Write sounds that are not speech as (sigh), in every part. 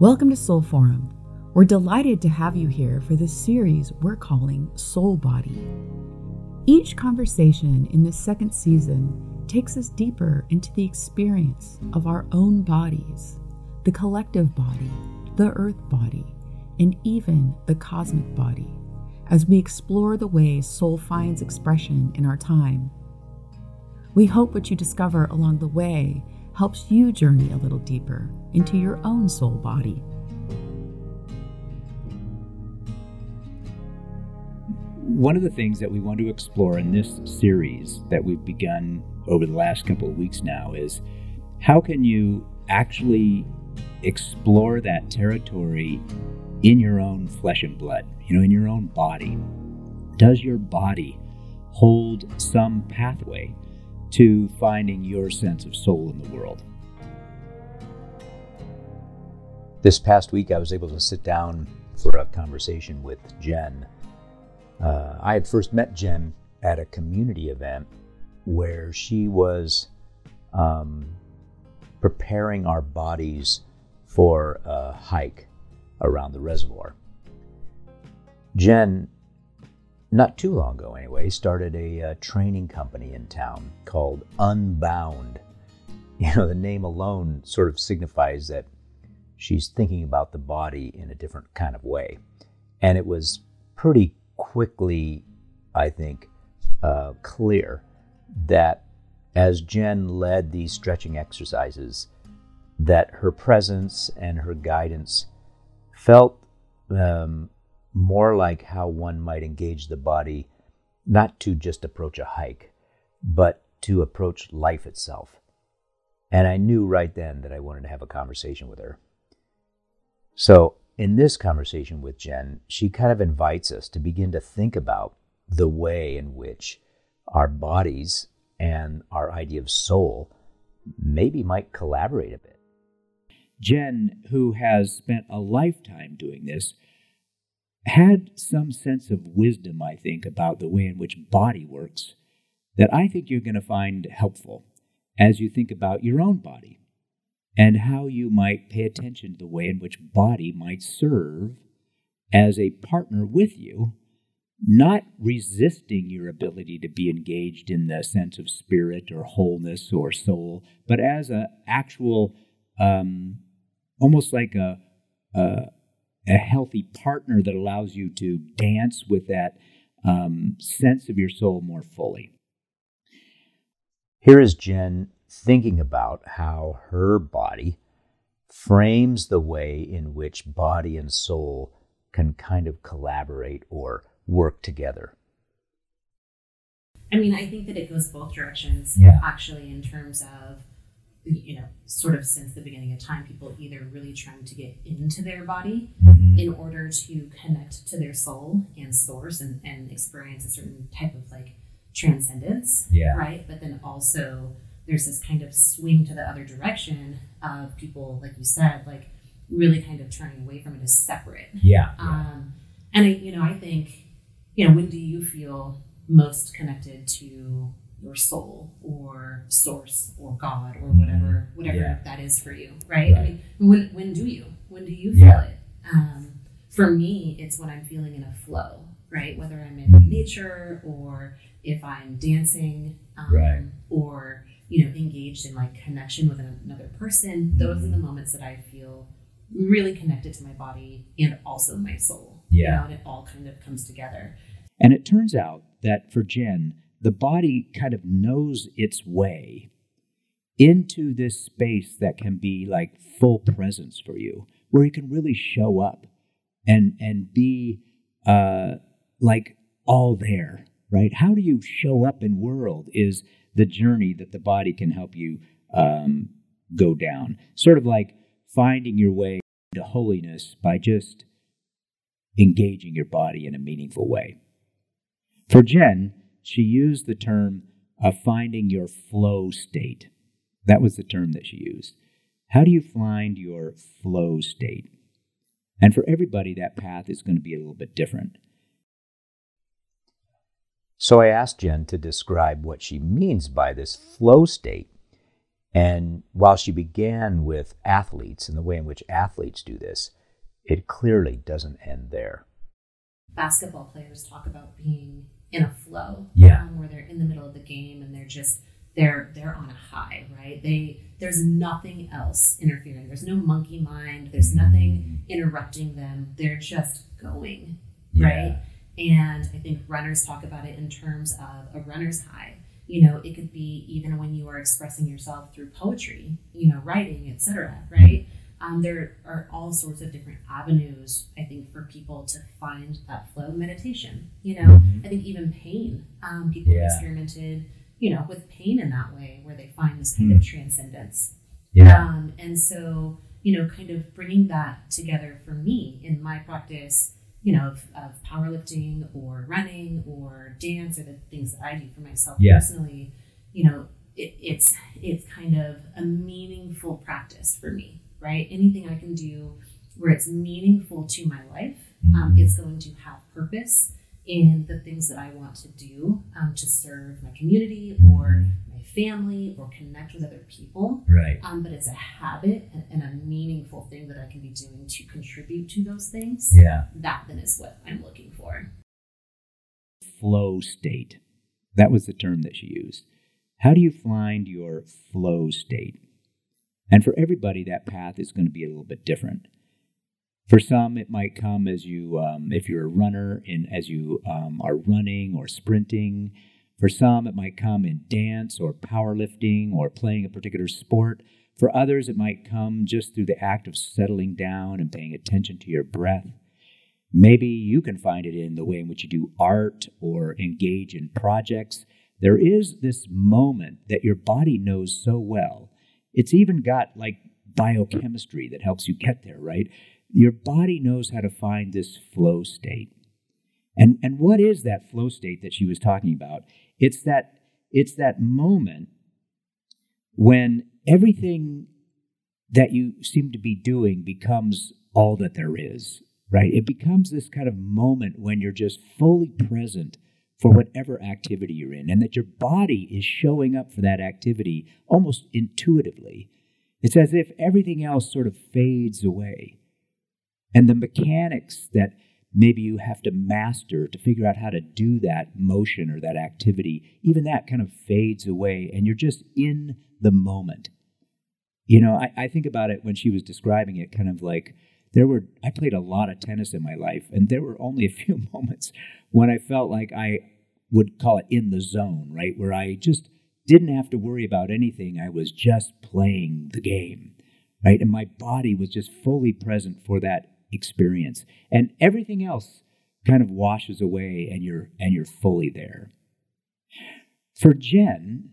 Welcome to Soul Forum. We're delighted to have you here for this series we're calling Soul Body. Each conversation in this second season takes us deeper into the experience of our own bodies, the collective body, the earth body, and even the cosmic body, as we explore the ways soul finds expression in our time. We hope what you discover along the way helps you journey a little deeper into your own soul body. One of the things that we want to explore in this series that we've begun over the last couple of weeks now is how can you actually explore that territory in your own flesh and blood, you know, in your own body? Does your body hold some pathway to finding your sense of soul in the world? This past week, I was able to sit down for a conversation with Jen. Uh, I had first met Jen at a community event where she was um, preparing our bodies for a hike around the reservoir. Jen not too long ago anyway, started a uh, training company in town called Unbound. (laughs) You know, the name alone sort of signifies that she's thinking about the body in a different kind of way. And it was pretty quickly, I think, uh, clear that as Jen led these stretching exercises, that her presence and her guidance felt um, more like how one might engage the body, not to just approach a hike, but to approach life itself. And I knew right then that I wanted to have a conversation with her. So, in this conversation with Jen, she kind of invites us to begin to think about the way in which our bodies and our idea of soul maybe might collaborate a bit. Jen, who has spent a lifetime doing this, had some sense of wisdom, I think, about the way in which body works that I think you're going to find helpful as you think about your own body and how you might pay attention to the way in which body might serve as a partner with you, not resisting your ability to be engaged in the sense of spirit or wholeness or soul, but as an actual, um, almost like a, a a healthy partner that allows you to dance with that um, sense of your soul more fully. Here is Jen thinking about how her body frames the way in which body and soul can kind of collaborate or work together. I mean, I think that it goes both directions, yeah. actually, in terms of you know, sort of since the beginning of time, people either really trying to get into their body mm-hmm. In order to connect to their soul and source and, and experience a certain type of like transcendence, yeah. right? But then also there's this kind of swing to the other direction of people, like you said, like really kind of turning away from it as separate. Yeah. Um, and I, you know, I think, you know, when do you feel most connected to your soul or source or God or whatever mm-hmm. whatever yeah. that is for you, right? right? I mean, when when do you when do you feel yeah. it? Um, for me, it's when I'm feeling in a flow, right? Whether I'm in mm-hmm. nature or if I'm dancing, um, right. or you know engaged in like connection with another person. Those are the mm-hmm. moments that I feel really connected to my body and also my soul. Yeah, you know, and it all kind of comes together. And it turns out that for Jen, the body kind of knows its way into this space that can be like full presence for you, where you can really show up and and be uh, like all there, right? How do you show up in world is the journey that the body can help you um, go down. Sort of like finding your way to holiness by just engaging your body in a meaningful way. For Jen, she used the term of finding your flow state. That was the term that she used. How do you find your flow state? And for everybody, that path is going to be a little bit different. So I asked Jen to describe what she means by this flow state. And while she began with athletes and the way in which athletes do this, it clearly doesn't end there. Basketball players talk about being in a flow, Yeah. um, where they're in the middle of the game and they're just they're they're on a high, right? They there's nothing else interfering. There's no monkey mind. There's nothing interrupting them. They're just going, right? And I think runners talk about it in terms of a runner's high. You know, it could be even when you are expressing yourself through poetry, you know, writing, etc. Right? Um, there are all sorts of different avenues. I think for people to find that flow. Meditation. You know, I think even pain. Um, people have Yeah. experimented, you know, with pain in that way, where they find this kind of transcendence. Yeah. Um, and so, you know, kind of bringing that together for me in my practice, you know, of, of powerlifting or running or dance or the things that I do for myself Yeah. personally, you know, it, it's it's kind of a meaningful practice for me, right? Anything I can do where it's meaningful to my life, um, Mhm. it's going to have purpose in the things that I want to do um, to serve my community or my family or connect with other people. Right. Um, but it's a habit and, and a meaningful thing that I can be doing to contribute to those things. Yeah. That then is what I'm looking for. flow state. That was the term that she used. How do you find your flow state? And for everybody, that path is going to be a little bit different. For some, it might come as you, um, if you're a runner, in as you um, are running or sprinting. For some, it might come in dance or powerlifting or playing a particular sport. For others, it might come just through the act of settling down and paying attention to your breath. Maybe you can find it in the way in which you do art or engage in projects. There is this moment that your body knows so well. It's even got like biochemistry that helps you get there, right? Your body knows how to find this flow state. And and what is that flow state that she was talking about? It's that it's that moment when everything that you seem to be doing becomes all that there is, right? It becomes this kind of moment when you're just fully present for whatever activity you're in, and that your body is showing up for that activity almost intuitively. It's as if everything else sort of fades away. And the mechanics that maybe you have to master to figure out how to do that motion or that activity, even that kind of fades away, and you're just in the moment. You know, I, I think about it when she was describing it, kind of like there were, I played a lot of tennis in my life, and there were only a (laughs) few moments when I felt like I would call it in the zone, right? Where I just didn't have to worry about anything. I was just playing the game, right? And my body was just fully present for that experience. And everything else kind of washes away and you're and you're fully there. For Jen,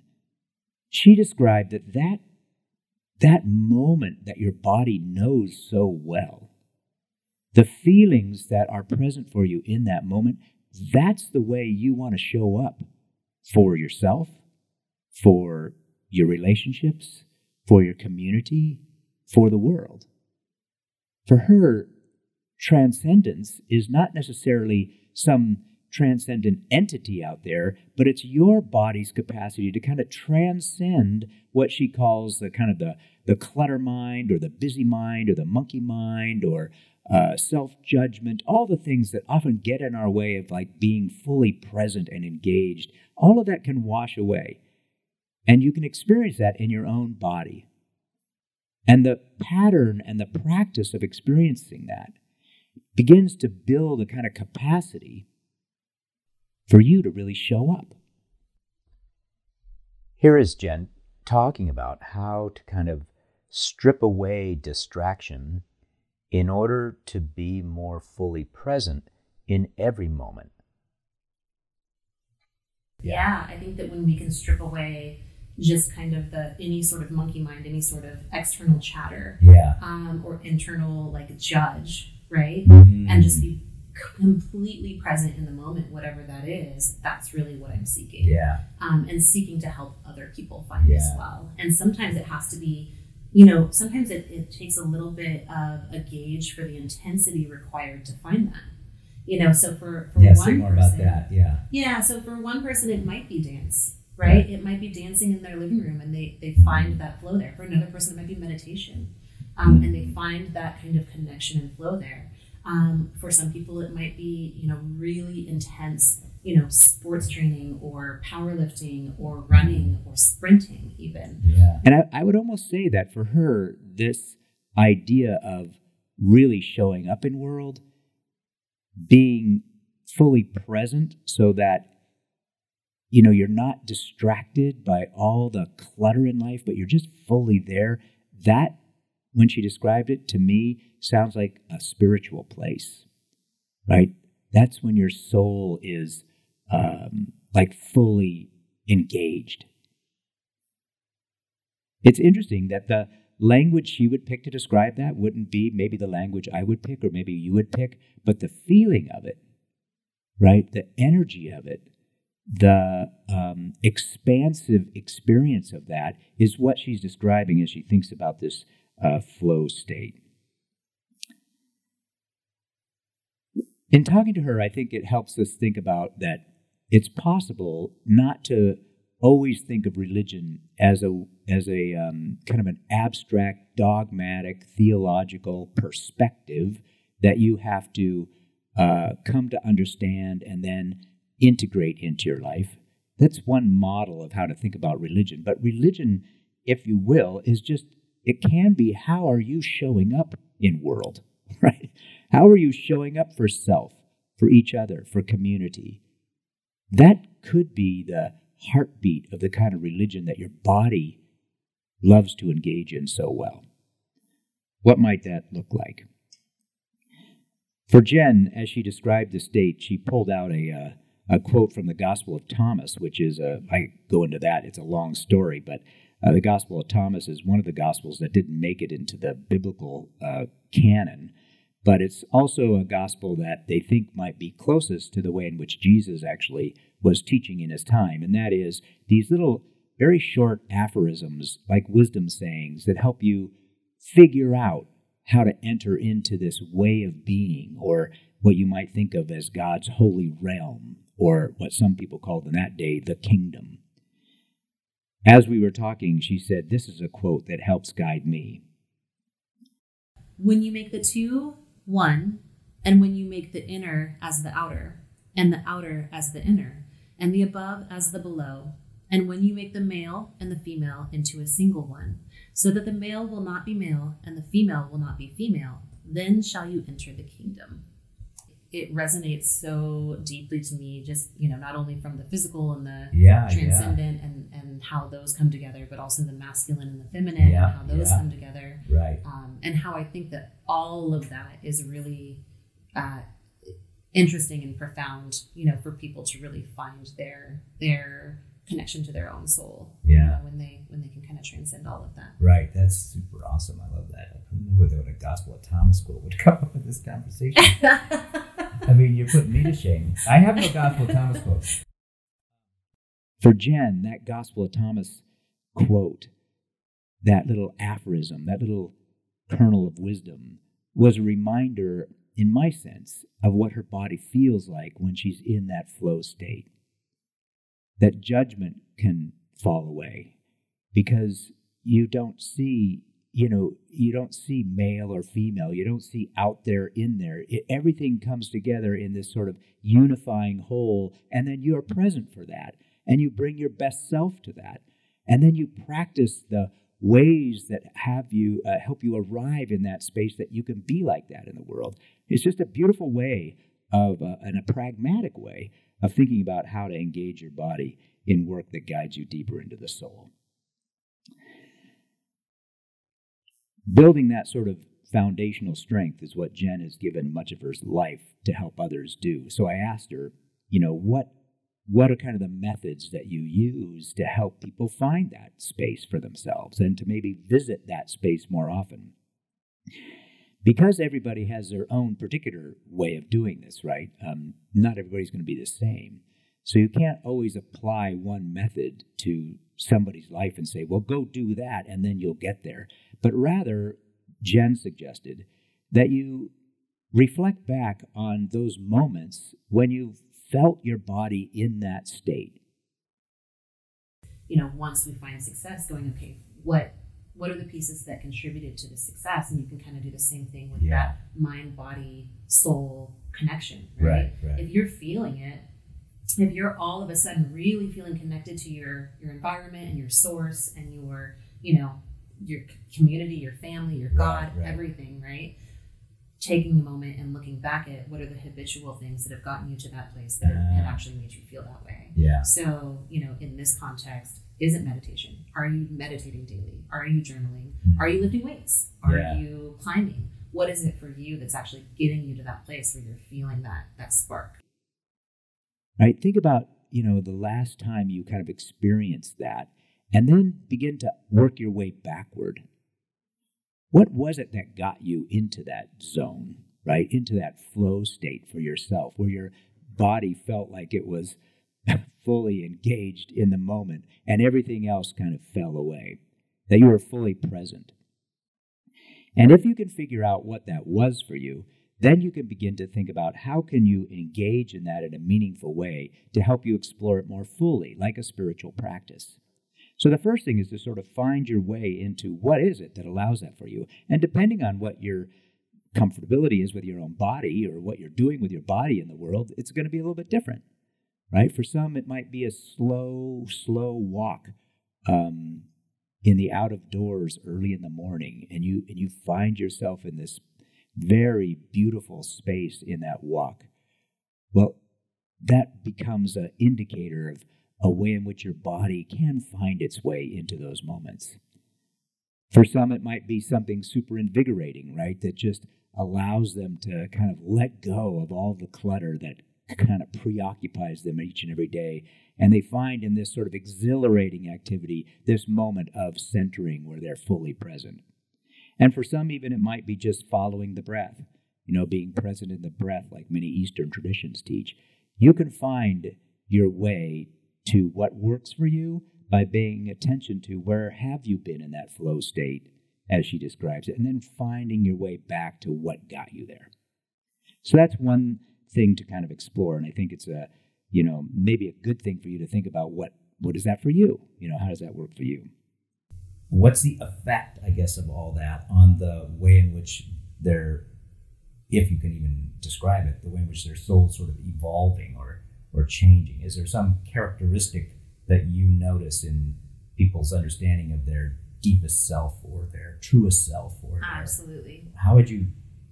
she described that that that moment that your body knows so well, the feelings that are present for you in that moment, that's the way you want to show up for yourself, for your relationships, for your community, for the world. For her, transcendence is not necessarily some transcendent entity out there, but it's your body's capacity to kind of transcend what she calls the kind of the, the clutter mind or the busy mind or the monkey mind or uh, self judgment, all the things that often get in our way of like being fully present and engaged. All of that can wash away. And you can experience that in your own body. And the pattern and the practice of experiencing that begins to build a kind of capacity for you to really show up. Here is Jen talking about how to kind of strip away distraction in order to be more fully present in every moment. Yeah. I think that when we can strip away just kind of the any sort of monkey mind, any sort of external chatter, Yeah. um, or internal like judge, right? Mm-hmm. And just be completely present in the moment, whatever that is. That's really what I'm seeking. Yeah. um, and seeking to help other people find as well. And sometimes it has to be, you know, sometimes it, it takes a little bit of a gauge for the intensity required to find that. You know, so for, for Yeah, one more person, about that. Yeah. yeah, so for one person it might be dance, right? It might be dancing in their living room and they, they find that flow there. For another person, it might be meditation um, and they find that kind of connection and flow there. Um, for some people, it might be, you know, really intense, you know, sports training or powerlifting or running or sprinting, even. Yeah. And I, I would almost say that for her, this idea of really showing up in world, being fully present so that you know you're not distracted by all the clutter in life but you're just fully there that when she described it to me sounds like a spiritual place right? That's when your soul is um, like fully engaged. It's interesting that the language she would pick to describe that wouldn't be maybe the language i would pick or maybe you would pick but the feeling of it right? The energy of it the um, expansive experience of that is what she's describing as she thinks about this uh, flow state. In talking to her, I think it helps us think about that it's possible not to always think of religion as a as a um, kind of an abstract, dogmatic, theological perspective that you have to uh, come to understand and then integrate into your life. That's one model of how to think about religion. But religion, if you will, is just it can be how are you showing up in world, (laughs) right? How are you showing up for self, for each other, for community? That could be the heartbeat of the kind of religion that your body loves to engage in so well. What might that look like? For Jen, as she described the state, she pulled out a, uh, a quote from the Gospel of Thomas, which is a, I go into that, it's a long story, but uh, the Gospel of Thomas is one of the Gospels that didn't make it into the biblical uh, canon, but it's also a Gospel that they think might be closest to the way in which Jesus actually was teaching in his time, and that is these little, very short aphorisms, like wisdom sayings, that help you figure out how to enter into this way of being, or what you might think of as God's holy realm, or what some people called in that day the kingdom. As we were talking, she said, This is a quote that helps guide me. When you make the two one, and when you make the inner as the outer, and the outer as the inner, and the above as the below, and when you make the male and the female into a single one, so that the male will not be male and the female will not be female, then shall you enter the kingdom it resonates so deeply to me just you know not only from the physical and the yeah, transcendent yeah. and and how those come together but also the masculine and the feminine yeah, and how those come together. Right. Um, and how i think that all of that is really uh, interesting and profound you know for people to really find their their connection to their own soul yeah. you know, when they when they can kind of transcend all of that. Right. That's super awesome. I love that. Who knew that a gospel of thomas would (laughs) come up with this conversation (laughs) I mean, you're putting me to shame. I have no Gospel of Thomas quotes. For Jen, that Gospel of Thomas quote, that little aphorism, that little kernel of wisdom, was a reminder, in my sense, of what her body feels like when she's in that flow state. That judgment can fall away because you don't see you know, you don't see male or female. You don't see out there, in there. It, everything comes together in this sort of unifying whole, and then you are present for that, and you bring your best self to that, and then you practice the ways that have you uh, help you arrive in that space that you can be like that in the world. It's just a beautiful way of, uh, and a pragmatic way of thinking about how to engage your body in work that guides you deeper into the soul. Building that sort of foundational strength is what Jen has given much of her life to help others do. So I asked her, you know, what what are kind of the methods that you use to help people find that space for themselves and to maybe visit that space more often? Because everybody has their own particular way of doing this, right? Um, not everybody's going to be the same. So you can't always apply one method to somebody's life and say, well, go do that and then you'll get there. But rather, Jen suggested that you reflect back on those moments when you felt your body in that state. you know, once we find success, going, okay, what what are the pieces that contributed to the success? And you can kind of do the same thing with Yeah. that mind, body, soul connection, right? Right, right. If you're feeling it, if you're all of a sudden really feeling connected to your your environment and your source and your, you know, your community, your family, your God, right. everything, right? Taking a moment and looking back at what are the habitual things that have gotten you to that place that have Ah. actually made you feel that way. Yeah. So, you know, in this context, is it meditation? Are you meditating daily? Are you journaling? Mhm. Are you lifting weights? Are Yeah. you climbing? What is it for you that's actually getting you to that place where you're feeling that that spark? Right? Think about, you know, the last time you kind of experienced that and then begin to work your way backward. What was it that got you into that zone, right? Into that flow state for yourself where your body felt like it was (laughs) fully engaged in the moment and everything else kind of fell away, that you were fully present. And if you can figure out what that was for you, then you can begin to think about how can you engage in that in a meaningful way to help you explore it more fully like a spiritual practice. So the first thing is to sort of find your way into what is it that allows that for you. And depending on what your comfortability is with your own body or what you're doing with your body in the world it's going to be a little bit different right? For some it might be a slow slow walk um, in the out of doors early in the morning and you and you find yourself in this very beautiful space in that walk. Well, that becomes an indicator of a way in which your body can find its way into those moments. For some, it might be something super invigorating, right? That just allows them to kind of let go of all the clutter that kind of preoccupies them each and every day. And they find in this sort of exhilarating activity this moment of centering where they're fully present. And for some, even it might be just following the breath, you know, being present in the breath, like many Eastern traditions teach. You can find your way to what works for you by paying attention to where have you been in that flow state, as she describes it, and then finding your way back to what got you there. So that's one thing to kind of explore, and I think it's a, you know, maybe a good thing for you to think about what what is that for you? You know, how does that work for you? What's the effect, I guess, of all that on the way in which they're, if you can even describe it, the way in which their soul's sort of evolving or or changing? Is there some characteristic that you notice in people's understanding of their deepest self or their truest self or their, Absolutely. how would you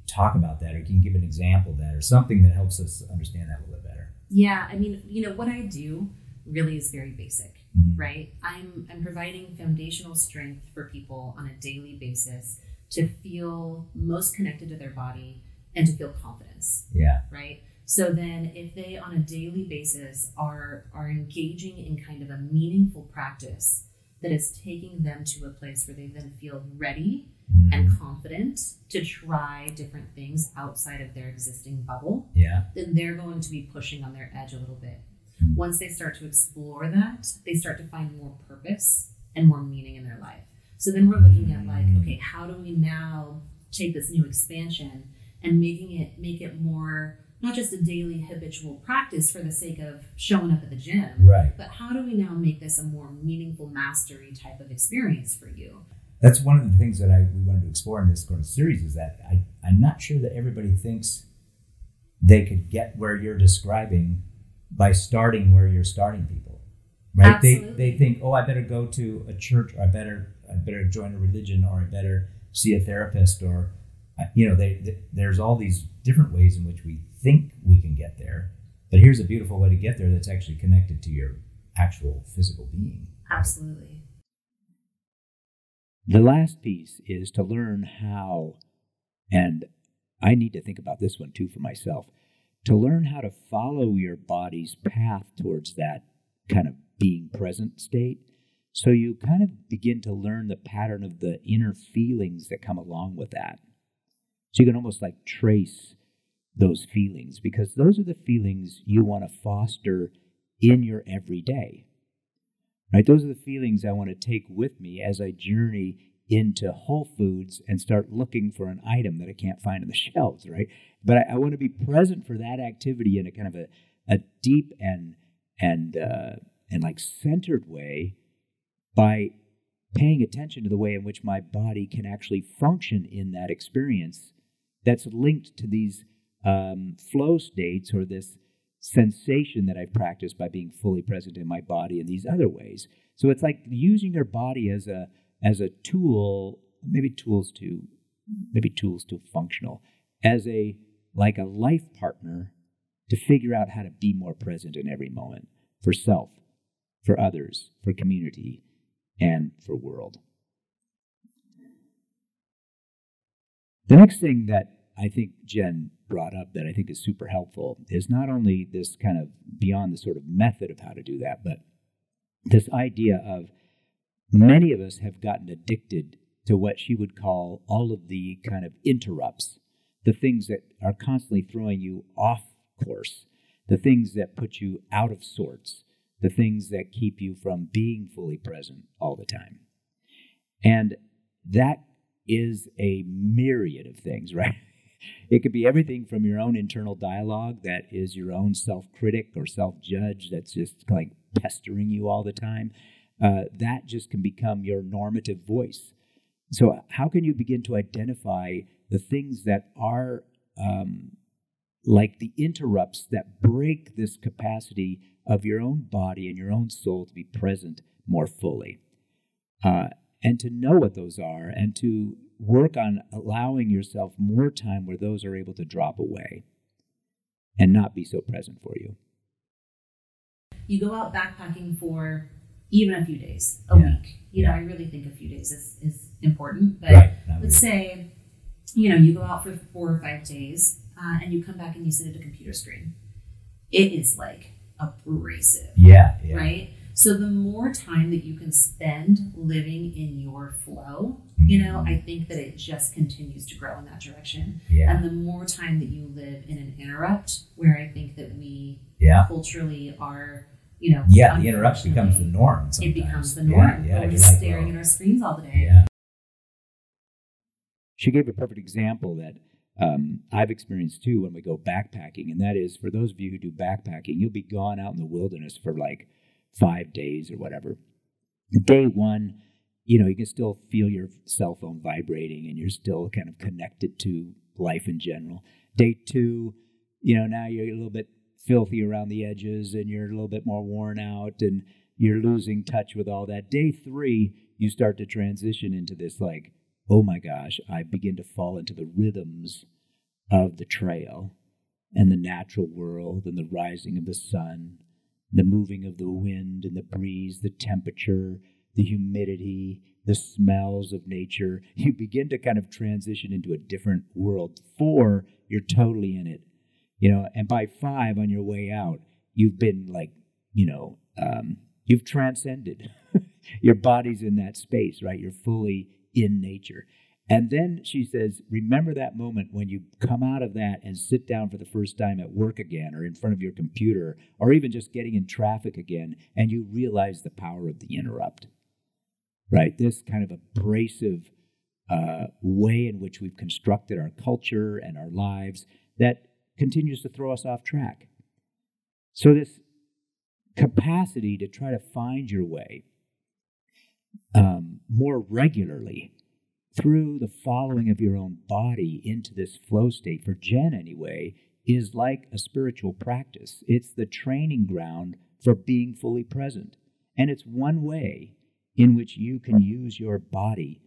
talk about that or can you give an example of that or something that helps us understand that a little bit better Yeah, I mean, you know, what I do really is very basic, Mhm. right? I'm I'm providing foundational strength for people on a daily basis to feel most connected to their body and to feel confidence. yeah right? So then if they on a daily basis are are engaging in kind of a meaningful practice that is taking them to a place where they then feel ready Mhm. and confident to try different things outside of their existing bubble, yeah then they're going to be pushing on their edge a little bit. Once they start to explore that, they start to find more purpose and more meaning in their life. So then we're looking at like, okay, how do we now take this new expansion and making it make it more not just a daily habitual practice for the sake of showing up at the gym, right but how do we now make this a more meaningful mastery type of experience for you? that's one of the things that I we wanted to explore in this series is that I, I'm not sure that everybody thinks they could get where you're describing by starting where you're starting people. Right? They Absolutely. they think, oh I better go to a church or I better I better join a religion or I better see a therapist or uh, you know they, th there's all these different ways in which we think we can get there. But here's a beautiful way to get there that's actually connected to your actual physical being. Absolutely. The last piece is to learn how, and I need to think about this one too for myself, to learn how to follow your body's path towards that kind of being present state. So you kind of begin to learn the pattern of the inner feelings that come along with that. So you can almost like trace those feelings because those are the feelings you want to foster in your everyday right? Those are the feelings I want to take with me as I journey into Whole Foods and start looking for an item that I can't find on the (laughs) shelves, right? But I, I want to be present for that activity in a kind of a, a deep and and uh, and like centered way, by paying attention to the way in which my body can actually function in that experience that's linked to these um, flow states or this sensation that I've practiced by being fully present in my body in these other ways. So it's like using your body as a as a tool, maybe tools to maybe tools to functional, as a like a life partner to figure out how to be more present in every moment for self, for others, for community, and for world. The next thing that I think Jen brought up that I think is super helpful is not only this kind of beyond the sort of method of how to do that, but this idea of many of us have gotten addicted to what she would call all of the kind of interrupts, the things that are constantly throwing you off course, the things that put you out of sorts, the things that keep you from being fully present all the time. And that is a myriad of things, (laughs) right? It could be everything from your own internal dialogue that is your own self critic or self judge that's just like pestering you all the time. Uh, that just can become your normative voice. So, how can you begin to identify the things that are um, like the interrupts that break this capacity of your own body and your own soul to be present more fully? Uh, and to know what those are and to work on allowing yourself more time where those are able to drop away and not be so present for you. You go out backpacking for even a few days, a yeah. week. You know, I really think a few days is, is important. But right. let's say, you know, you go out for four or five days uh, and you come back and you sit at a computer screen. It is like abrasive. Yeah. yeah. Right? So the more time that you can spend living in your flow, you know, I think that it just continues to grow in that direction. Yeah. And the more time that you live in an interrupt, where I think that we yeah. culturally are, you know, yeah, the interrupt becomes the norm. Sometimes. It becomes the norm. Yeah, yeah, we're just staring at our screens all the day. Yeah. She gave a perfect example that um, I've experienced too when we go backpacking, and that is for those of you who do backpacking, you'll be gone out in the wilderness for like five days or whatever. Day one, you know, you can still feel your cell phone vibrating and you're still kind of connected to life in general. Day two, you know, now you're a little bit filthy around the edges and you're a little bit more worn out and you're losing touch with all that. Day three, you start to transition into this like, oh my gosh, I begin to fall into the rhythms of the trail and the natural world and the rising of the sun the moving of the wind and the breeze, the temperature, the humidity, the smells of nature. (laughs) You begin to kind of transition into a different world. Four, you're totally in it, you know, and by five on your way out, you've been like, you know, um, you've transcended. (laughs) your body's in that space, right? You're fully in nature. And then she says, Remember that moment when you come out of that and sit down for the first time at work again, or in front of your computer, or even just getting in traffic again, and you realize the power of the interrupt. Right? This kind of abrasive uh, way in which we've constructed our culture and our lives that continues to throw us off track. So, this capacity to try to find your way um, more regularly through the following of your own body into this flow state, for Jen anyway, is like a spiritual practice. It's the training ground for being fully present. And it's one way in which you can use your body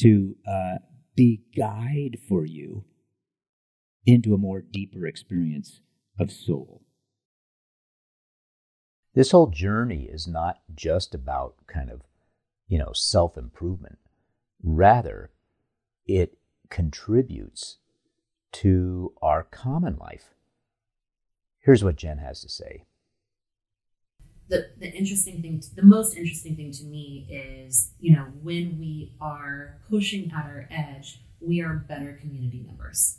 to uh, be guide for you into a more deeper experience of soul. This whole journey is not just about kind of, you know, self improvement. Rather, it contributes to our common life. Here's what Jen has to say. The, the interesting thing, the most interesting thing to me is, you know, when we are pushing at our edge, we are better community members.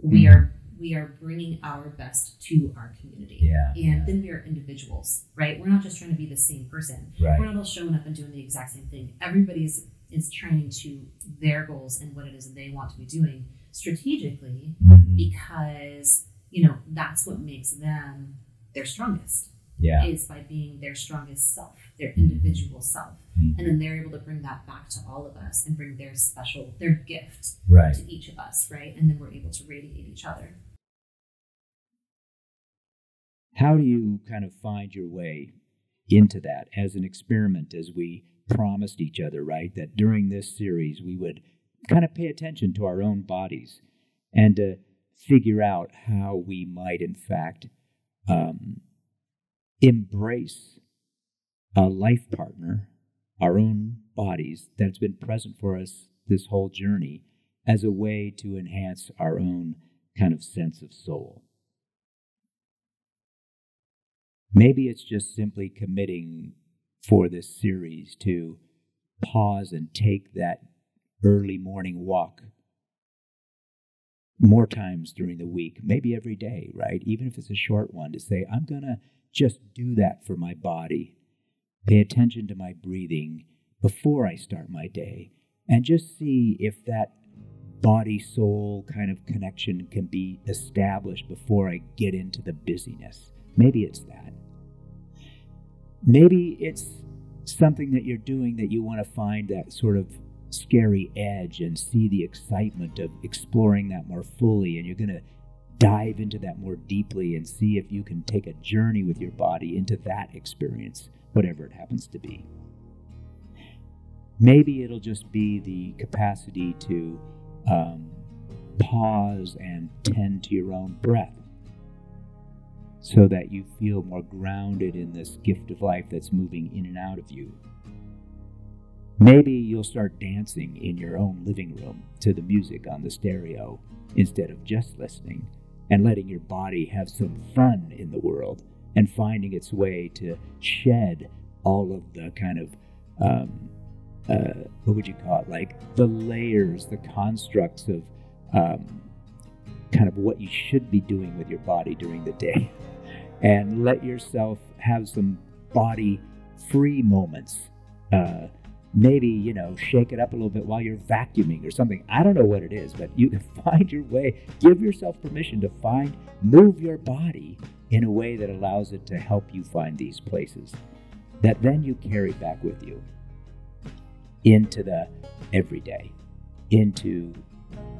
We mm-hmm. are we are bringing our best to our community. Yeah. And yeah. then we are individuals, right? We're not just trying to be the same person. Right. We're not all showing up and doing the exact same thing. Everybody's is training to their goals and what it is that they want to be doing strategically mm-hmm. because you know that's what makes them their strongest yeah is by being their strongest self their individual self. Mm-hmm. And then they're able to bring that back to all of us and bring their special, their gift right. to each of us, right? And then we're able to radiate each other. How do you kind of find your way into that as an experiment as we promised each other, right? That during this series we would kind of pay attention to our own bodies and to figure out how we might, in fact, um, embrace a life partner, our own bodies, that's been present for us this whole journey as a way to enhance our own kind of sense of soul. Maybe it's just simply committing for this series to pause and take that early morning walk more times during the week, maybe every day, right? Even if it's a short one, to say, I'm going to just do that for my body. Pay attention to my breathing before I start my day and just see if that body soul kind of connection can be established before I get into the busyness. Maybe it's that. Maybe it's something that you're doing that you want to find that sort of scary edge and see the excitement of exploring that more fully. And you're going to dive into that more deeply and see if you can take a journey with your body into that experience, whatever it happens to be. Maybe it'll just be the capacity to um, pause and tend to your own breath so that you feel more grounded in this gift of life that's moving in and out of you. Maybe you'll start dancing in your own living room to the music on the stereo instead of just listening and letting your body have some fun in the world and finding its way to shed all of the kind of, um, uh, what would you call it? Like the layers, the constructs of um, kind of what you should be doing with your body during the day. (laughs) And let yourself have some body free moments. Uh, maybe, you know, shake it up a little bit while you're vacuuming or something. I don't know what it is, but you can (laughs) find your way. Give yourself permission to find, move your body in a way that allows it to help you find these places that then you carry back with you into the everyday, into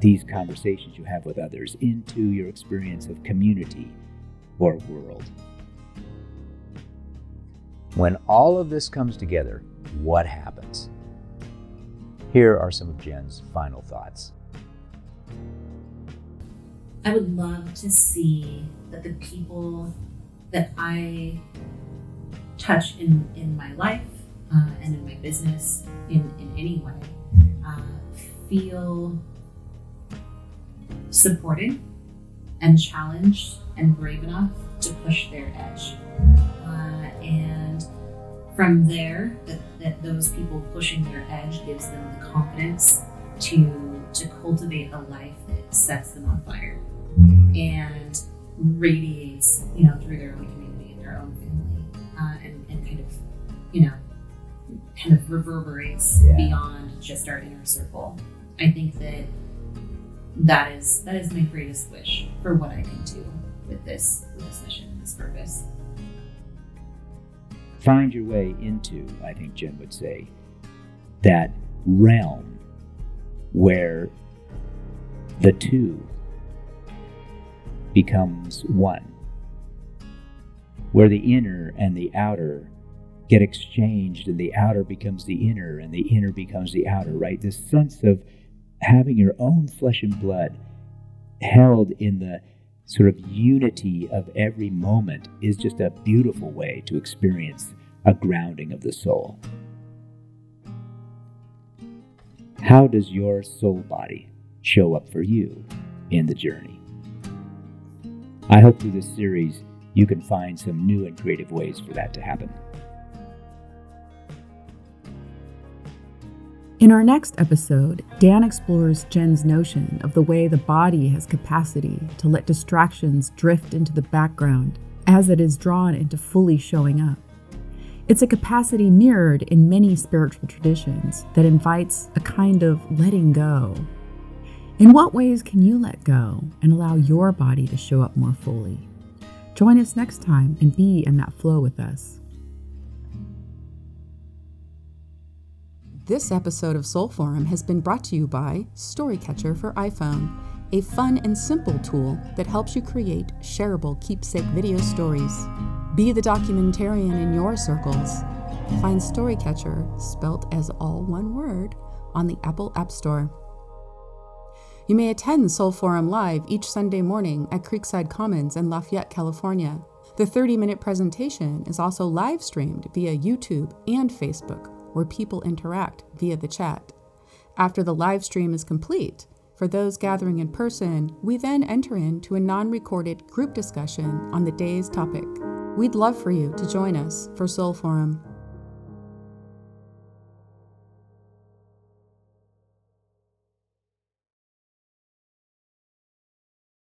these conversations you have with others, into your experience of community or world. When all of this comes together, what happens? Here are some of Jen's final thoughts. I would love to see that the people that I touch in, in my life uh, and in my business in, in any way uh, feel supported and challenged and brave enough to push their edge. Uh, and from there, that, that those people pushing their edge gives them the confidence to to cultivate a life that sets them on fire mm-hmm. and radiates, you know, through their own community and their own family, uh, and, and kind of, you know, kind of reverberates yeah. beyond just our inner circle. I think that that is that is my greatest wish for what I can do with this with this mission, this purpose find your way into, I think Jen would say, that realm where the two becomes one, where the inner and the outer get exchanged and the outer becomes the inner and the inner becomes the outer, right? This sense of having your own flesh and blood held in the sort of unity of every moment is just a beautiful way to experience a grounding of the soul. How does your soul body show up for you in the journey? I hope through this series you can find some new and creative ways for that to happen. In our next episode, Dan explores Jen's notion of the way the body has capacity to let distractions drift into the background as it is drawn into fully showing up. It's a capacity mirrored in many spiritual traditions that invites a kind of letting go. In what ways can you let go and allow your body to show up more fully? Join us next time and be in that flow with us. This episode of Soul Forum has been brought to you by Storycatcher for iPhone, a fun and simple tool that helps you create shareable keepsake video stories. Be the documentarian in your circles. Find Storycatcher, spelt as all one word, on the Apple App Store. You may attend Soul Forum Live each Sunday morning at Creekside Commons in Lafayette, California. The 30 minute presentation is also live streamed via YouTube and Facebook where people interact via the chat. After the live stream is complete, for those gathering in person, we then enter into a non recorded group discussion on the day's topic. We'd love for you to join us for Soul Forum.